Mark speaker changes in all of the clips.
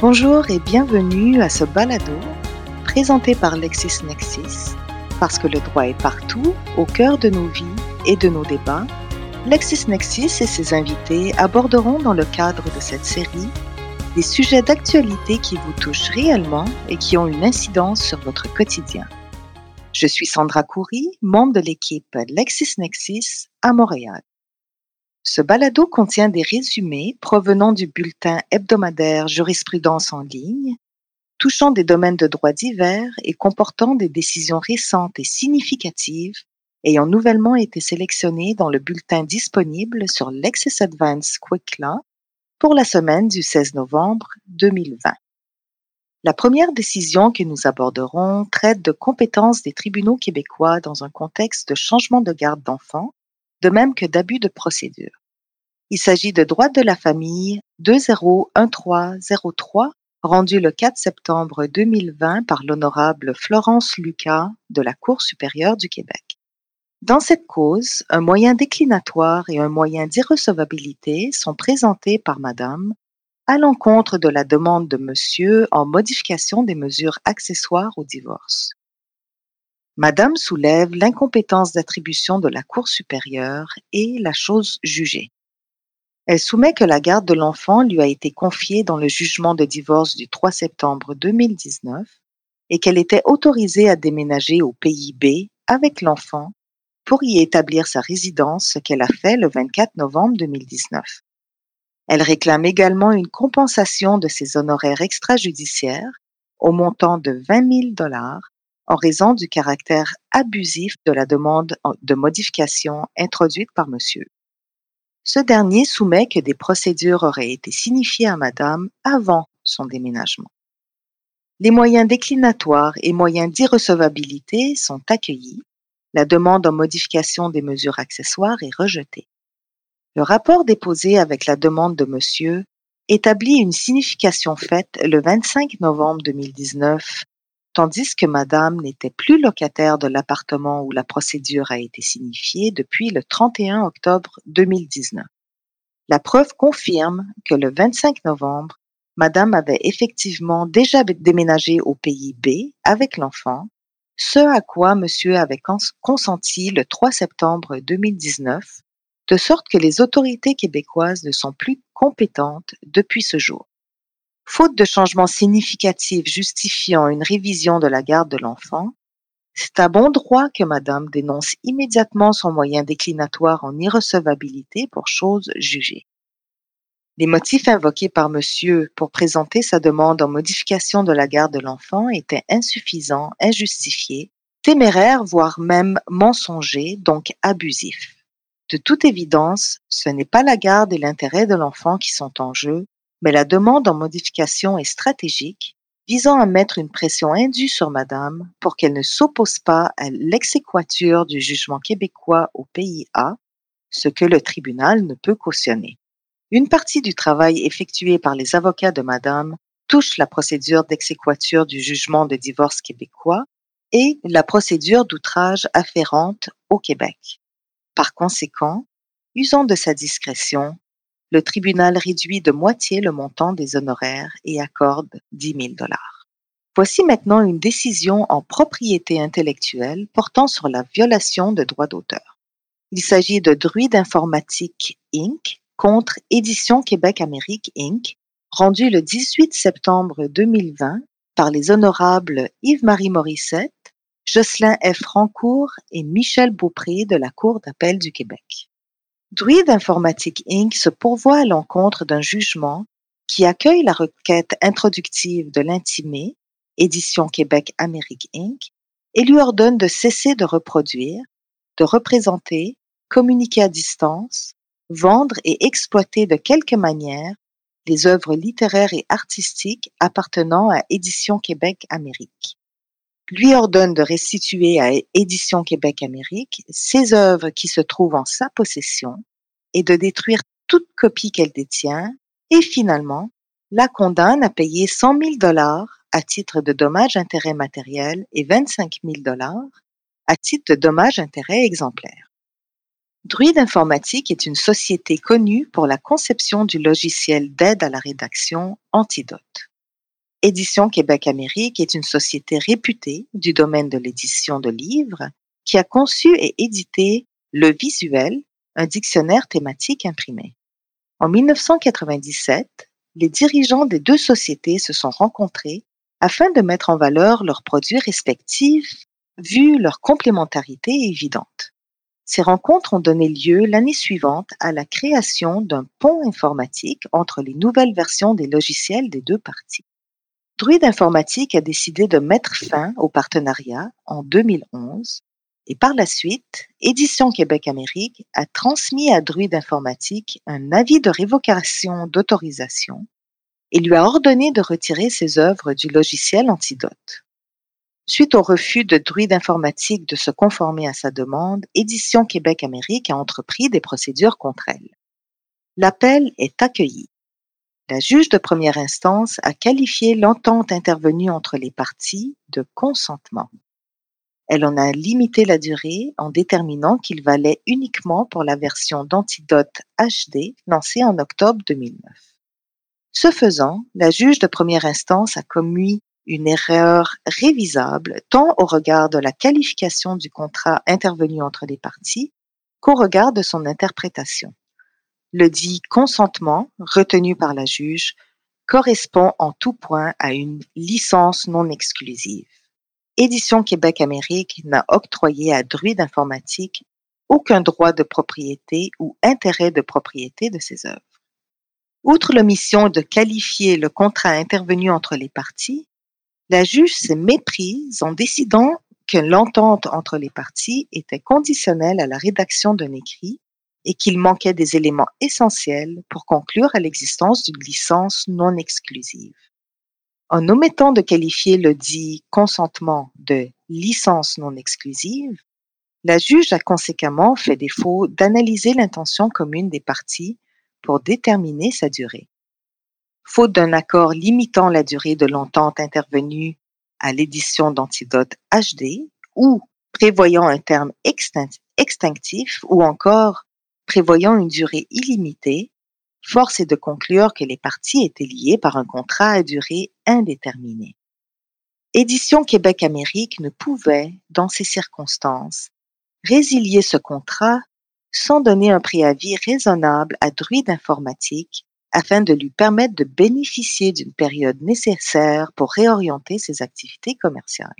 Speaker 1: Bonjour et bienvenue à ce balado présenté par LexisNexis. Parce que le droit est partout, au cœur de nos vies et de nos débats, LexisNexis et ses invités aborderont dans le cadre de cette série des sujets d'actualité qui vous touchent réellement et qui ont une incidence sur votre quotidien. Je suis Sandra Coury, membre de l'équipe LexisNexis à Montréal. Ce balado contient des résumés provenant du bulletin hebdomadaire Jurisprudence en ligne, touchant des domaines de droit divers et comportant des décisions récentes et significatives ayant nouvellement été sélectionnées dans le bulletin disponible sur Lexis Advance Quick Law pour la semaine du 16 novembre 2020. La première décision que nous aborderons traite de compétences des tribunaux québécois dans un contexte de changement de garde d'enfants, de même que d'abus de procédure. Il s'agit de droit de la famille 201303 rendu le 4 septembre 2020 par l'honorable Florence Lucas de la Cour supérieure du Québec. Dans cette cause, un moyen déclinatoire et un moyen d'irrecevabilité sont présentés par Madame à l'encontre de la demande de Monsieur en modification des mesures accessoires au divorce. Madame soulève l'incompétence d'attribution de la Cour supérieure et la chose jugée. Elle soumet que la garde de l'enfant lui a été confiée dans le jugement de divorce du 3 septembre 2019 et qu'elle était autorisée à déménager au pays B avec l'enfant pour y établir sa résidence, ce qu'elle a fait le 24 novembre 2019. Elle réclame également une compensation de ses honoraires extrajudiciaires au montant de 20 000 dollars en raison du caractère abusif de la demande de modification introduite par monsieur. Ce dernier soumet que des procédures auraient été signifiées à Madame avant son déménagement. Les moyens déclinatoires et moyens d'irrecevabilité sont accueillis. La demande en modification des mesures accessoires est rejetée. Le rapport déposé avec la demande de monsieur établit une signification faite le 25 novembre 2019 tandis que madame n'était plus locataire de l'appartement où la procédure a été signifiée depuis le 31 octobre 2019. La preuve confirme que le 25 novembre, madame avait effectivement déjà déménagé au pays B avec l'enfant, ce à quoi monsieur avait consenti le 3 septembre 2019, de sorte que les autorités québécoises ne sont plus compétentes depuis ce jour. Faute de changements significatifs justifiant une révision de la garde de l'enfant, c'est à bon droit que Madame dénonce immédiatement son moyen déclinatoire en irrecevabilité pour chose jugée. Les motifs invoqués par Monsieur pour présenter sa demande en modification de la garde de l'enfant étaient insuffisants, injustifiés, téméraires, voire même mensongers, donc abusifs. De toute évidence, ce n'est pas la garde et l'intérêt de l'enfant qui sont en jeu, mais la demande en modification est stratégique, visant à mettre une pression indue sur Madame pour qu'elle ne s'oppose pas à l'exéquature du jugement québécois au pays A, ce que le tribunal ne peut cautionner. Une partie du travail effectué par les avocats de Madame touche la procédure d'exéquature du jugement de divorce québécois et la procédure d'outrage afférente au Québec. Par conséquent, usant de sa discrétion, le tribunal réduit de moitié le montant des honoraires et accorde 10 000 dollars. Voici maintenant une décision en propriété intellectuelle portant sur la violation de droits d'auteur. Il s'agit de Druide Informatique Inc. contre Édition Québec Amérique Inc., rendu le 18 septembre 2020 par les honorables Yves-Marie Morissette, Jocelyn F. Rancourt et Michel Beaupré de la Cour d'appel du Québec. Druide Informatique Inc. se pourvoit à l'encontre d'un jugement qui accueille la requête introductive de l'intimé, Édition Québec Amérique Inc., et lui ordonne de cesser de reproduire, de représenter, communiquer à distance, vendre et exploiter de quelque manière les œuvres littéraires et artistiques appartenant à Édition Québec Amérique lui ordonne de restituer à Édition Québec Amérique ses œuvres qui se trouvent en sa possession et de détruire toute copie qu'elle détient et finalement la condamne à payer 100 000 dollars à titre de dommages-intérêts matériels et 25 000 dollars à titre de dommages-intérêts exemplaires. Druide Informatique est une société connue pour la conception du logiciel d'aide à la rédaction Antidote. Édition Québec-Amérique est une société réputée du domaine de l'édition de livres qui a conçu et édité Le Visuel, un dictionnaire thématique imprimé. En 1997, les dirigeants des deux sociétés se sont rencontrés afin de mettre en valeur leurs produits respectifs, vu leur complémentarité évidente. Ces rencontres ont donné lieu l'année suivante à la création d'un pont informatique entre les nouvelles versions des logiciels des deux parties. Druide Informatique a décidé de mettre fin au partenariat en 2011 et par la suite, Édition Québec-Amérique a transmis à Druide Informatique un avis de révocation d'autorisation et lui a ordonné de retirer ses œuvres du logiciel Antidote. Suite au refus de Druide Informatique de se conformer à sa demande, Édition Québec-Amérique a entrepris des procédures contre elle. L'appel est accueilli la juge de première instance a qualifié l'entente intervenue entre les parties de consentement. Elle en a limité la durée en déterminant qu'il valait uniquement pour la version d'Antidote HD lancée en octobre 2009. Ce faisant, la juge de première instance a commis une erreur révisable tant au regard de la qualification du contrat intervenu entre les parties qu'au regard de son interprétation. Le dit consentement retenu par la juge correspond en tout point à une licence non exclusive. Édition Québec-Amérique n'a octroyé à Druide Informatique aucun droit de propriété ou intérêt de propriété de ses œuvres. Outre l'omission de qualifier le contrat intervenu entre les parties, la juge s'est méprise en décidant que l'entente entre les parties était conditionnelle à la rédaction d'un écrit et qu'il manquait des éléments essentiels pour conclure à l'existence d'une licence non exclusive. En omettant de qualifier le dit consentement de licence non exclusive, la juge a conséquemment fait défaut d'analyser l'intention commune des parties pour déterminer sa durée. Faute d'un accord limitant la durée de l'entente intervenue à l'édition d'Antidote HD ou prévoyant un terme extinctif ou encore prévoyant une durée illimitée, force est de conclure que les parties étaient liées par un contrat à durée indéterminée. Édition Québec-Amérique ne pouvait, dans ces circonstances, résilier ce contrat sans donner un préavis raisonnable à Druide Informatique afin de lui permettre de bénéficier d'une période nécessaire pour réorienter ses activités commerciales.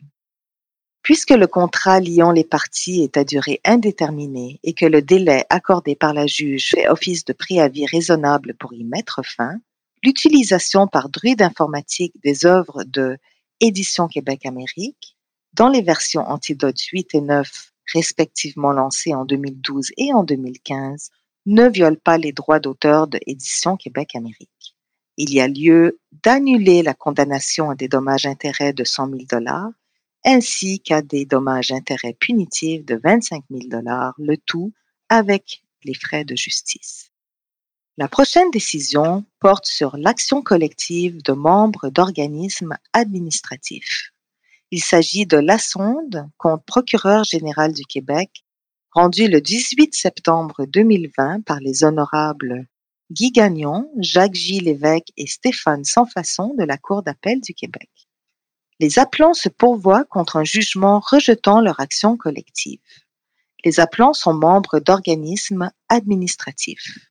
Speaker 1: Puisque le contrat liant les parties est à durée indéterminée et que le délai accordé par la juge fait office de préavis raisonnable pour y mettre fin, l'utilisation par Druide Informatique des œuvres de Édition Québec-Amérique, dans les versions Antidote 8 et 9 respectivement lancées en 2012 et en 2015, ne viole pas les droits d'auteur de Édition Québec-Amérique. Il y a lieu d'annuler la condamnation à des dommages-intérêts de 100 000 dollars ainsi qu'à des dommages-intérêts punitifs de 25 000 dollars, le tout avec les frais de justice. La prochaine décision porte sur l'action collective de membres d'organismes administratifs. Il s'agit de la sonde contre procureur général du Québec, rendue le 18 septembre 2020 par les honorables Guy Gagnon, Jacques J. Lévesque et Stéphane Sansfaçon de la Cour d'appel du Québec les appelants se pourvoient contre un jugement rejetant leur action collective. Les appelants sont membres d'organismes administratifs.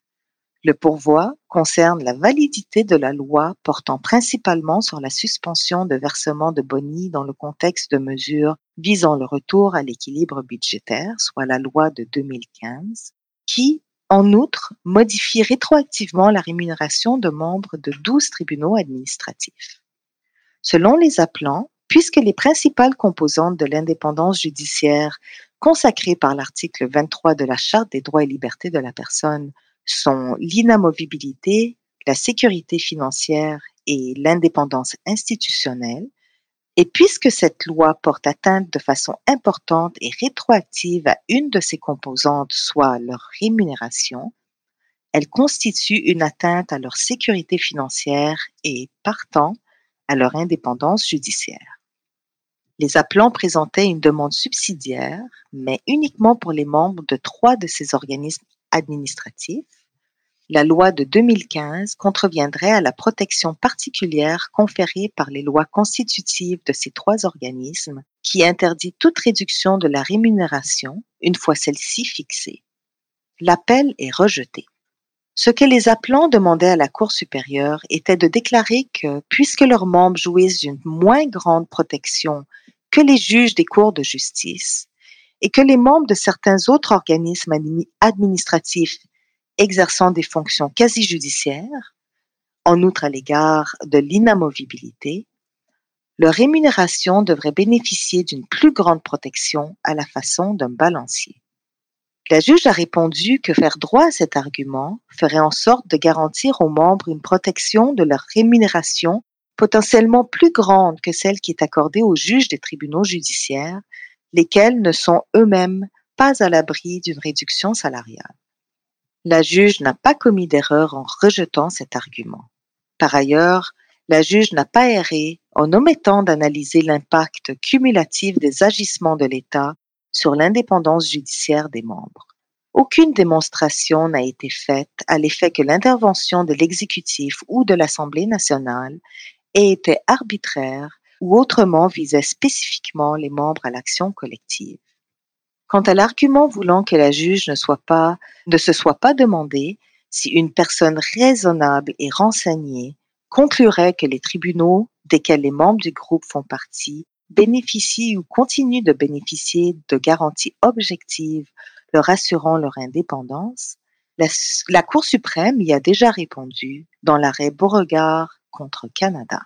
Speaker 1: Le pourvoi concerne la validité de la loi portant principalement sur la suspension de versement de boni dans le contexte de mesures visant le retour à l'équilibre budgétaire, soit la loi de 2015, qui, en outre, modifie rétroactivement la rémunération de membres de 12 tribunaux administratifs. Selon les appelants, puisque les principales composantes de l'indépendance judiciaire consacrées par l'article 23 de la Charte des droits et libertés de la personne sont l'inamovibilité, la sécurité financière et l'indépendance institutionnelle, et puisque cette loi porte atteinte de façon importante et rétroactive à une de ses composantes, soit leur rémunération, elle constitue une atteinte à leur sécurité financière et, partant, à leur indépendance judiciaire. Les appelants présentaient une demande subsidiaire, mais uniquement pour les membres de trois de ces organismes administratifs, la loi de 2015 contreviendrait à la protection particulière conférée par les lois constitutives de ces trois organismes qui interdit toute réduction de la rémunération une fois celle-ci fixée. L'appel est rejeté. Ce que les appelants demandaient à la Cour supérieure était de déclarer que, puisque leurs membres jouissent d'une moins grande protection que les juges des cours de justice, et que les membres de certains autres organismes administratifs exerçant des fonctions quasi judiciaires, en outre à l'égard de l'inamovibilité, leur rémunération devrait bénéficier d'une plus grande protection à la façon d'un balancier. La juge a répondu que faire droit à cet argument ferait en sorte de garantir aux membres une protection de leur rémunération potentiellement plus grande que celle qui est accordée aux juges des tribunaux judiciaires, lesquels ne sont eux-mêmes pas à l'abri d'une réduction salariale. La juge n'a pas commis d'erreur en rejetant cet argument. Par ailleurs, la juge n'a pas erré en omettant d'analyser l'impact cumulatif des agissements de l'État sur l'indépendance judiciaire des membres. Aucune démonstration n'a été faite à l'effet que l'intervention de l'exécutif ou de l'Assemblée nationale ait été arbitraire ou autrement visait spécifiquement les membres à l'action collective. Quant à l'argument voulant que la juge ne, soit pas, ne se soit pas demandé si une personne raisonnable et renseignée conclurait que les tribunaux desquels les membres du groupe font partie bénéficient ou continuent de bénéficier de garanties objectives leur assurant leur indépendance, la, la Cour suprême y a déjà répondu dans l'arrêt Beauregard contre Canada.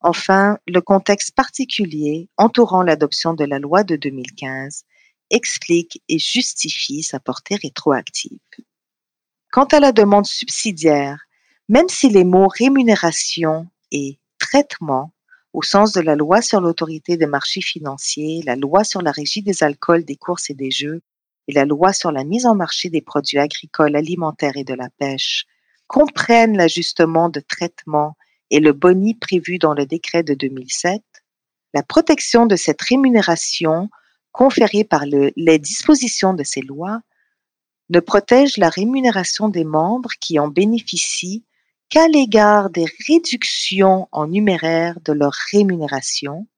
Speaker 1: Enfin, le contexte particulier entourant l'adoption de la loi de 2015 explique et justifie sa portée rétroactive. Quant à la demande subsidiaire, même si les mots rémunération et traitement, au sens de la loi sur l'autorité des marchés financiers, la loi sur la régie des alcools, des courses et des jeux, et la loi sur la mise en marché des produits agricoles, alimentaires et de la pêche, comprennent l'ajustement de traitement et le boni prévu dans le décret de 2007, la protection de cette rémunération conférée par le, les dispositions de ces lois ne protège la rémunération des membres qui en bénéficient qu'à l'égard des réductions en numéraire de leur rémunération,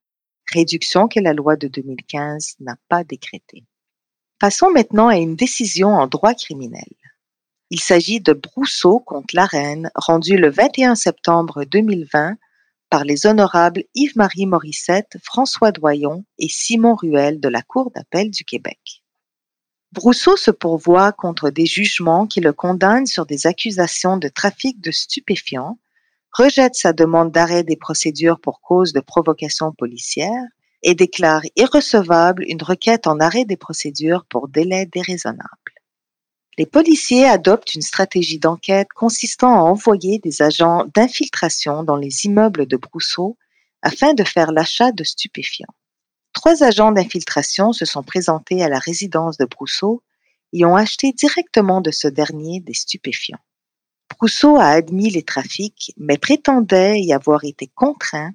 Speaker 1: réduction que la loi de 2015 n'a pas décrétée. Passons maintenant à une décision en droit criminel. Il s'agit de Brousseau contre la Reine, rendu le 21 septembre 2020 par les honorables Yves-Marie Morissette, François Doyon et Simon Ruel de la Cour d'appel du Québec. Brousseau se pourvoit contre des jugements qui le condamnent sur des accusations de trafic de stupéfiants, rejette sa demande d'arrêt des procédures pour cause de provocation policière et déclare irrecevable une requête en arrêt des procédures pour délai déraisonnable. Les policiers adoptent une stratégie d'enquête consistant à envoyer des agents d'infiltration dans les immeubles de Brousseau afin de faire l'achat de stupéfiants. Trois agents d'infiltration se sont présentés à la résidence de Brousseau et ont acheté directement de ce dernier des stupéfiants. Brousseau a admis les trafics, mais prétendait y avoir été contraint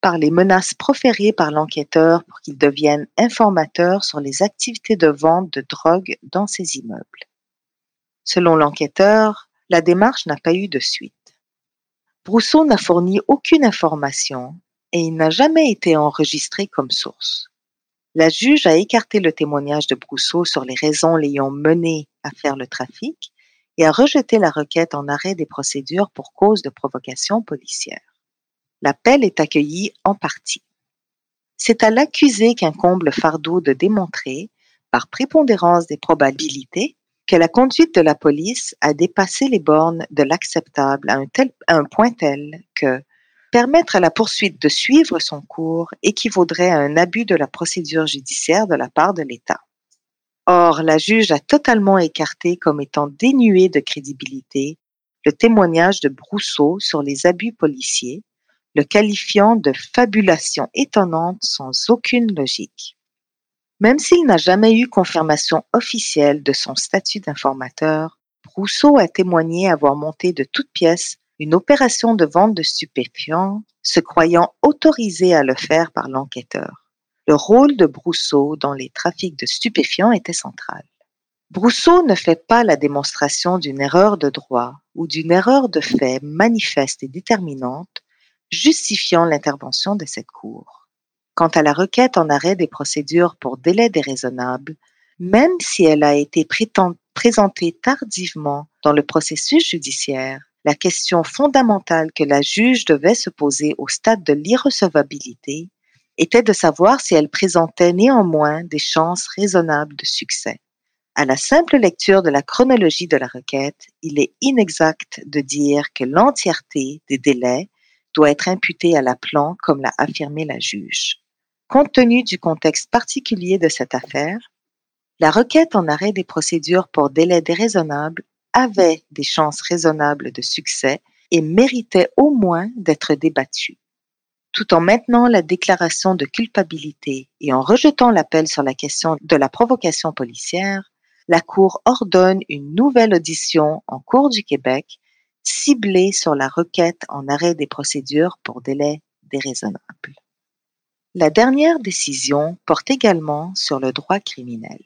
Speaker 1: par les menaces proférées par l'enquêteur pour qu'il devienne informateur sur les activités de vente de drogue dans ses immeubles. Selon l'enquêteur, la démarche n'a pas eu de suite. Brousseau n'a fourni aucune information et il n'a jamais été enregistré comme source. La juge a écarté le témoignage de Brousseau sur les raisons l'ayant mené à faire le trafic et a rejeté la requête en arrêt des procédures pour cause de provocation policière. L'appel est accueilli en partie. C'est à l'accusé qu'incombe le fardeau de démontrer, par prépondérance des probabilités, que la conduite de la police a dépassé les bornes de l'acceptable à tel, un point tel que permettre à la poursuite de suivre son cours équivaudrait à un abus de la procédure judiciaire de la part de l'État. Or, la juge a totalement écarté comme étant dénué de crédibilité le témoignage de Brousseau sur les abus policiers, le qualifiant de fabulation étonnante sans aucune logique. Même s'il n'a jamais eu confirmation officielle de son statut d'informateur, Rousseau a témoigné avoir monté de toutes pièces une opération de vente de stupéfiants, se croyant autorisé à le faire par l'enquêteur. Le rôle de Brousseau dans les trafics de stupéfiants était central. Brousseau ne fait pas la démonstration d'une erreur de droit ou d'une erreur de fait manifeste et déterminante justifiant l'intervention de cette Cour. Quant à la requête en arrêt des procédures pour délai déraisonnable, même si elle a été présentée tardivement dans le processus judiciaire, la question fondamentale que la juge devait se poser au stade de l'irrecevabilité était de savoir si elle présentait néanmoins des chances raisonnables de succès. À la simple lecture de la chronologie de la requête, il est inexact de dire que l'entièreté des délais doit être imputée à la plan comme l'a affirmé la juge. Compte tenu du contexte particulier de cette affaire, la requête en arrêt des procédures pour délai déraisonnable avait des chances raisonnables de succès et méritait au moins d'être débattue. Tout en maintenant la déclaration de culpabilité et en rejetant l'appel sur la question de la provocation policière, la Cour ordonne une nouvelle audition en Cour du Québec ciblée sur la requête en arrêt des procédures pour délai déraisonnable. La dernière décision porte également sur le droit criminel.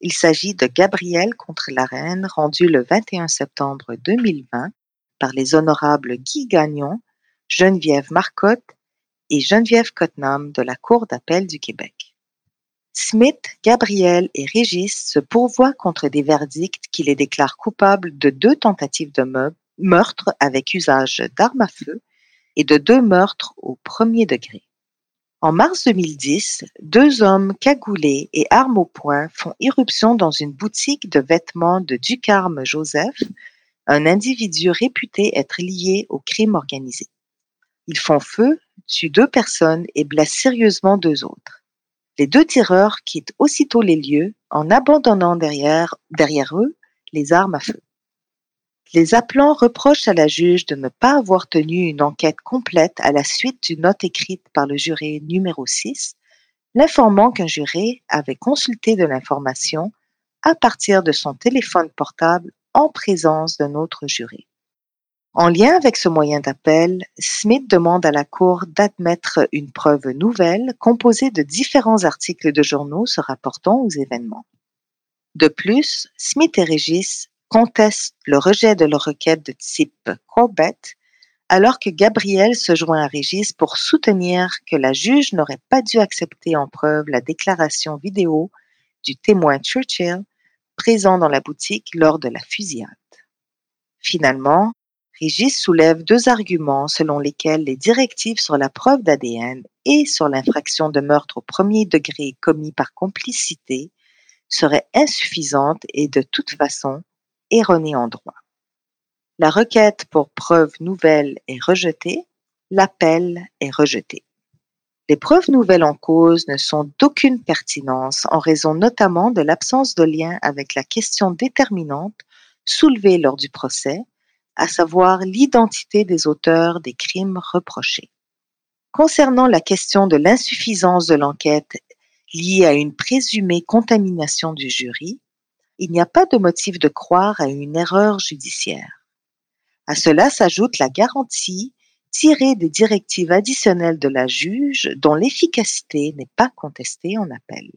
Speaker 1: Il s'agit de Gabriel contre la reine rendu le 21 septembre 2020 par les honorables Guy Gagnon, Geneviève Marcotte et Geneviève Cottenham de la Cour d'appel du Québec. Smith, Gabriel et Régis se pourvoient contre des verdicts qui les déclarent coupables de deux tentatives de meurtre avec usage d'armes à feu et de deux meurtres au premier degré. En mars 2010, deux hommes cagoulés et armes au poing font irruption dans une boutique de vêtements de Ducarme Joseph, un individu réputé être lié au crime organisé. Ils font feu, tuent deux personnes et blessent sérieusement deux autres. Les deux tireurs quittent aussitôt les lieux en abandonnant derrière, derrière eux les armes à feu. Les appelants reprochent à la juge de ne pas avoir tenu une enquête complète à la suite d'une note écrite par le juré numéro 6, l'informant qu'un juré avait consulté de l'information à partir de son téléphone portable en présence d'un autre juré. En lien avec ce moyen d'appel, Smith demande à la Cour d'admettre une preuve nouvelle composée de différents articles de journaux se rapportant aux événements. De plus, Smith et Régis conteste le rejet de leur requête de type Corbett, alors que Gabriel se joint à Régis pour soutenir que la juge n'aurait pas dû accepter en preuve la déclaration vidéo du témoin Churchill présent dans la boutique lors de la fusillade. Finalement, Régis soulève deux arguments selon lesquels les directives sur la preuve d'ADN et sur l'infraction de meurtre au premier degré commis par complicité seraient insuffisantes et de toute façon erronée en droit. La requête pour preuve nouvelle est rejetée, l'appel est rejeté. Les preuves nouvelles en cause ne sont d'aucune pertinence en raison notamment de l'absence de lien avec la question déterminante soulevée lors du procès, à savoir l'identité des auteurs des crimes reprochés. Concernant la question de l'insuffisance de l'enquête liée à une présumée contamination du jury, il n'y a pas de motif de croire à une erreur judiciaire. À cela s'ajoute la garantie tirée des directives additionnelles de la juge dont l'efficacité n'est pas contestée en appel.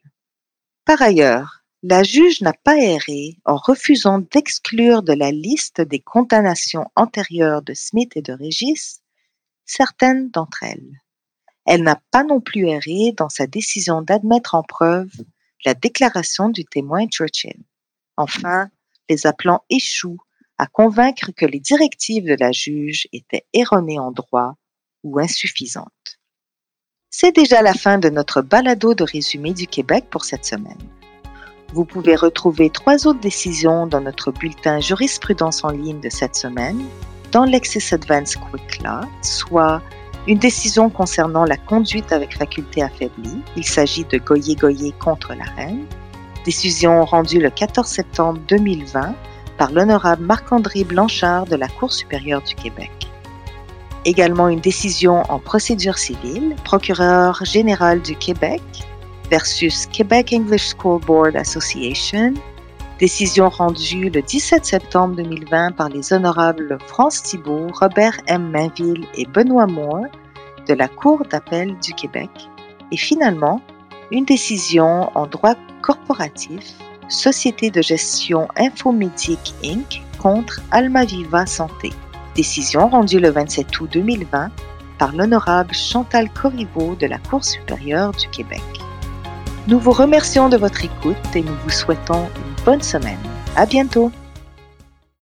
Speaker 1: Par ailleurs, la juge n'a pas erré en refusant d'exclure de la liste des condamnations antérieures de Smith et de Régis certaines d'entre elles. Elle n'a pas non plus erré dans sa décision d'admettre en preuve la déclaration du témoin Churchill. Enfin, les appelants échouent à convaincre que les directives de la juge étaient erronées en droit ou insuffisantes. C'est déjà la fin de notre balado de résumé du Québec pour cette semaine. Vous pouvez retrouver trois autres décisions dans notre bulletin jurisprudence en ligne de cette semaine, dans l'Excess Advance Quick Law, soit une décision concernant la conduite avec faculté affaiblie. Il s'agit de Goyer-Goyer contre la reine Décision rendue le 14 septembre 2020 par l'honorable Marc-André Blanchard de la Cour supérieure du Québec. Également une décision en procédure civile, procureur général du Québec versus Québec English School Board Association, décision rendue le 17 septembre 2020 par les honorables France Thibault, Robert M. Mainville et Benoît Moore de la Cour d'appel du Québec. Et finalement, une décision en droit corporatif Société de gestion Infomédic Inc. contre Almaviva Santé. Décision rendue le 27 août 2020 par l'honorable Chantal Corriveau de la Cour supérieure du Québec. Nous vous remercions de votre écoute et nous vous souhaitons une bonne semaine. À bientôt!